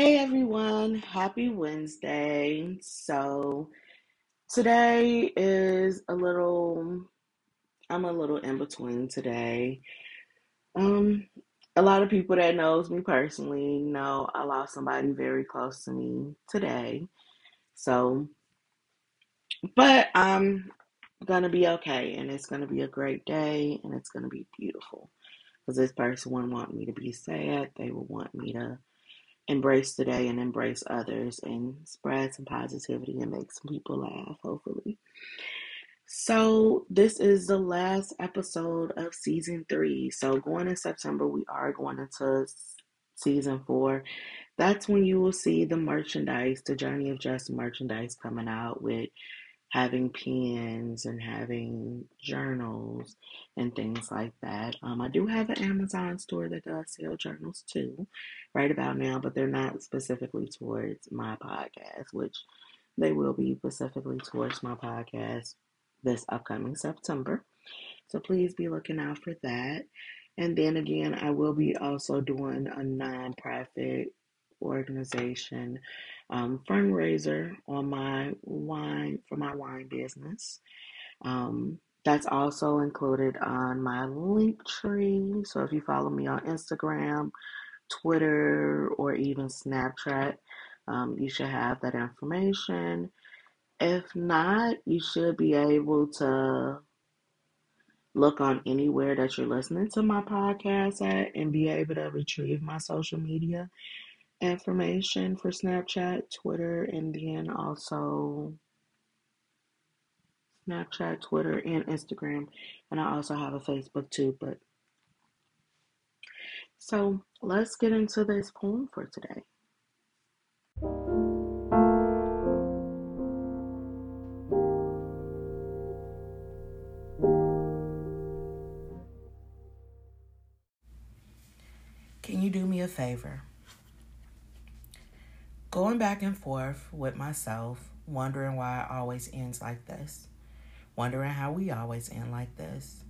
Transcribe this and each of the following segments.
Hey everyone, happy Wednesday. So today is a little, I'm a little in between today. Um, a lot of people that knows me personally know I lost somebody very close to me today. So, but I'm gonna be okay and it's gonna be a great day and it's gonna be beautiful. Because this person wouldn't want me to be sad. They would want me to embrace today and embrace others and spread some positivity and make some people laugh, hopefully. So, this is the last episode of season three. So, going in September, we are going into season four. That's when you will see the merchandise, the Journey of Just merchandise coming out with having pens and having journals and things like that. Um, I do have an Amazon store that does sell journals too, right about now, but they're not specifically towards my podcast, which they will be specifically towards my podcast this upcoming September. So please be looking out for that. And then again, I will be also doing a nonprofit organization um, fundraiser on my wine for my wine business. Um, that's also included on my Linktree. So if you follow me on Instagram, Twitter, or even Snapchat, um, you should have that information. If not, you should be able to look on anywhere that you're listening to my podcast at and be able to retrieve my social media information for Snapchat, Twitter, and then also Snapchat, Twitter, and Instagram. And I also have a Facebook too, but so let's get into this poem for today. Can you do me a favor? Going back and forth with myself, wondering why it always ends like this, wondering how we always end like this.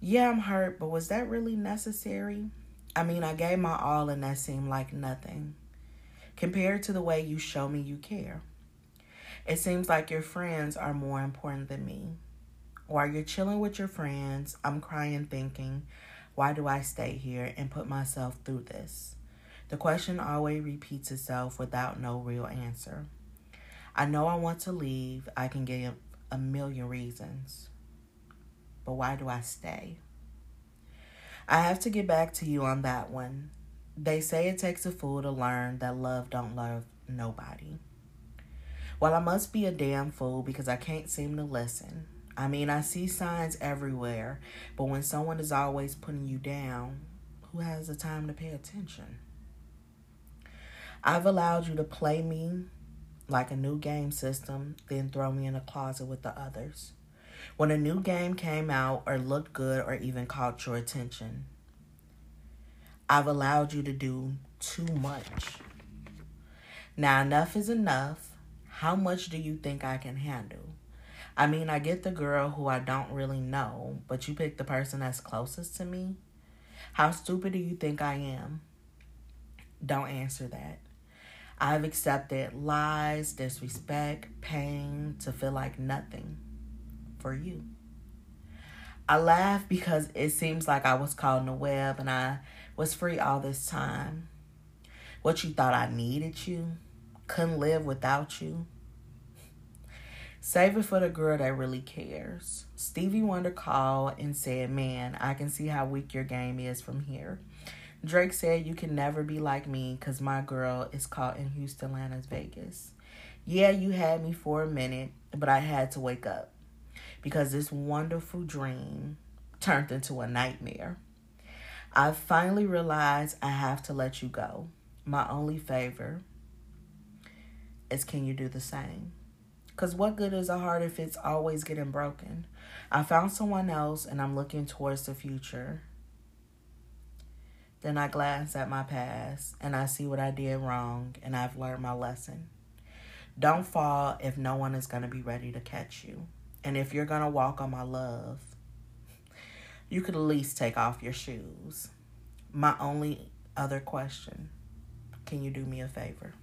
Yeah, I'm hurt, but was that really necessary? I mean, I gave my all and that seemed like nothing compared to the way you show me you care. It seems like your friends are more important than me. While you're chilling with your friends, I'm crying thinking, why do I stay here and put myself through this? The question always repeats itself without no real answer. I know I want to leave. I can give a million reasons. But why do I stay? I have to get back to you on that one. They say it takes a fool to learn that love don't love nobody. Well, I must be a damn fool because I can't seem to listen. I mean, I see signs everywhere, but when someone is always putting you down, who has the time to pay attention? I've allowed you to play me like a new game system, then throw me in a closet with the others. When a new game came out or looked good or even caught your attention, I've allowed you to do too much. Now, enough is enough. How much do you think I can handle? I mean, I get the girl who I don't really know, but you pick the person that's closest to me. How stupid do you think I am? Don't answer that. I've accepted lies, disrespect, pain to feel like nothing for you. I laugh because it seems like I was caught in the web and I was free all this time. What you thought I needed you, couldn't live without you. Save it for the girl that really cares. Stevie Wonder called and said, Man, I can see how weak your game is from here. Drake said, You can never be like me because my girl is caught in Houston, Atlanta's Vegas. Yeah, you had me for a minute, but I had to wake up because this wonderful dream turned into a nightmare. I finally realized I have to let you go. My only favor is can you do the same? Because what good is a heart if it's always getting broken? I found someone else and I'm looking towards the future. Then I glance at my past and I see what I did wrong and I've learned my lesson. Don't fall if no one is going to be ready to catch you. And if you're going to walk on my love, you could at least take off your shoes. My only other question Can you do me a favor?